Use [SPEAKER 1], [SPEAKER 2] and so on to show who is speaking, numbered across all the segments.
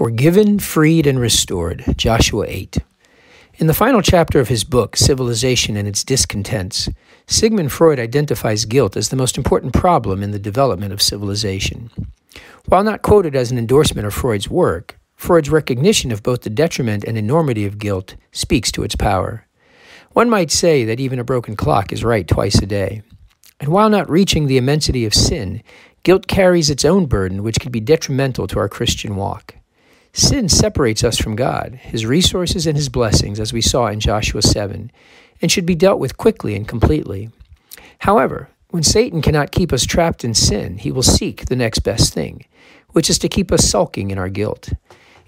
[SPEAKER 1] Forgiven, freed, and restored. Joshua 8. In the final chapter of his book, Civilization and Its Discontents, Sigmund Freud identifies guilt as the most important problem in the development of civilization. While not quoted as an endorsement of Freud's work, Freud's recognition of both the detriment and enormity of guilt speaks to its power. One might say that even a broken clock is right twice a day. And while not reaching the immensity of sin, guilt carries its own burden, which can be detrimental to our Christian walk. Sin separates us from God, His resources, and His blessings, as we saw in Joshua 7, and should be dealt with quickly and completely. However, when Satan cannot keep us trapped in sin, he will seek the next best thing, which is to keep us sulking in our guilt.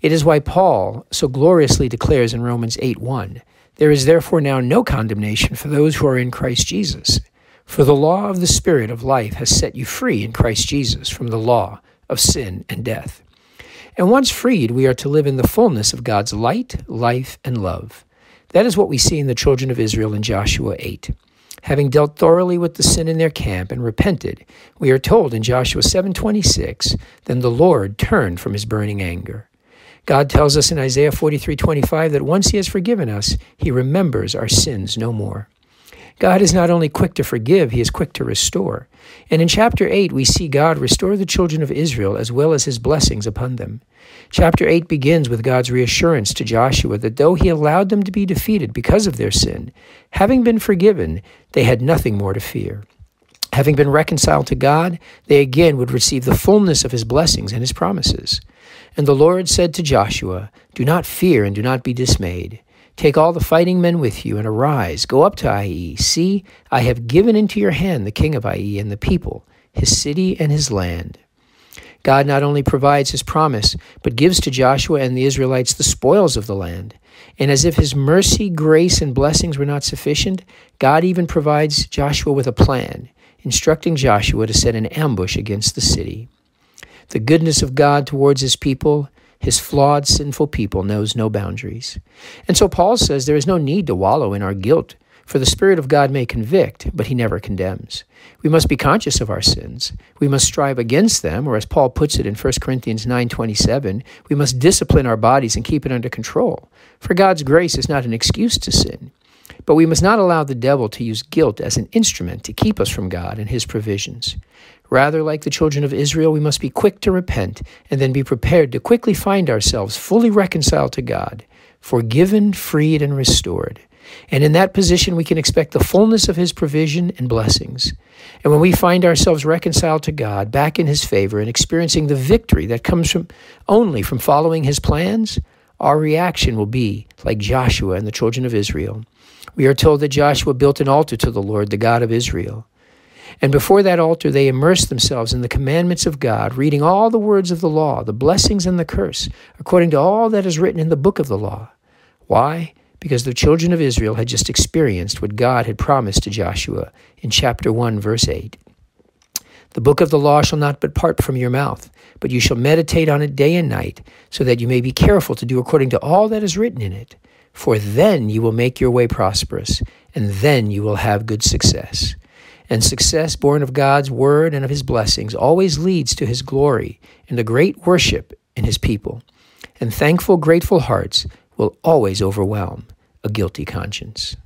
[SPEAKER 1] It is why Paul so gloriously declares in Romans 8 1, There is therefore now no condemnation for those who are in Christ Jesus. For the law of the Spirit of life has set you free in Christ Jesus from the law of sin and death. And once freed, we are to live in the fullness of God's light, life, and love. That is what we see in the children of Israel in Joshua 8. Having dealt thoroughly with the sin in their camp and repented, we are told in Joshua 7:26, then the Lord turned from his burning anger. God tells us in Isaiah 43:25 that once he has forgiven us, he remembers our sins no more. God is not only quick to forgive, he is quick to restore. And in chapter 8, we see God restore the children of Israel as well as his blessings upon them. Chapter 8 begins with God's reassurance to Joshua that though he allowed them to be defeated because of their sin, having been forgiven, they had nothing more to fear. Having been reconciled to God, they again would receive the fullness of his blessings and his promises. And the Lord said to Joshua, Do not fear and do not be dismayed. Take all the fighting men with you and arise, go up to Ai. See, I have given into your hand the king of Ai and the people, his city and his land. God not only provides his promise, but gives to Joshua and the Israelites the spoils of the land. And as if his mercy, grace, and blessings were not sufficient, God even provides Joshua with a plan, instructing Joshua to set an ambush against the city. The goodness of God towards his people his flawed, sinful people knows no boundaries. And so Paul says there is no need to wallow in our guilt, for the Spirit of God may convict, but he never condemns. We must be conscious of our sins. We must strive against them, or as Paul puts it in 1 Corinthians 9:27, we must discipline our bodies and keep it under control. For God's grace is not an excuse to sin. But we must not allow the devil to use guilt as an instrument to keep us from God and his provisions. Rather, like the children of Israel, we must be quick to repent and then be prepared to quickly find ourselves fully reconciled to God, forgiven, freed, and restored. And in that position, we can expect the fullness of His provision and blessings. And when we find ourselves reconciled to God, back in His favor, and experiencing the victory that comes from only from following His plans, our reaction will be like Joshua and the children of Israel. We are told that Joshua built an altar to the Lord, the God of Israel. And before that altar, they immersed themselves in the commandments of God, reading all the words of the law, the blessings and the curse, according to all that is written in the book of the law. Why? Because the children of Israel had just experienced what God had promised to Joshua in chapter 1, verse 8. The book of the law shall not depart from your mouth, but you shall meditate on it day and night, so that you may be careful to do according to all that is written in it. For then you will make your way prosperous, and then you will have good success and success born of God's word and of his blessings always leads to his glory and a great worship in his people. And thankful, grateful hearts will always overwhelm a guilty conscience.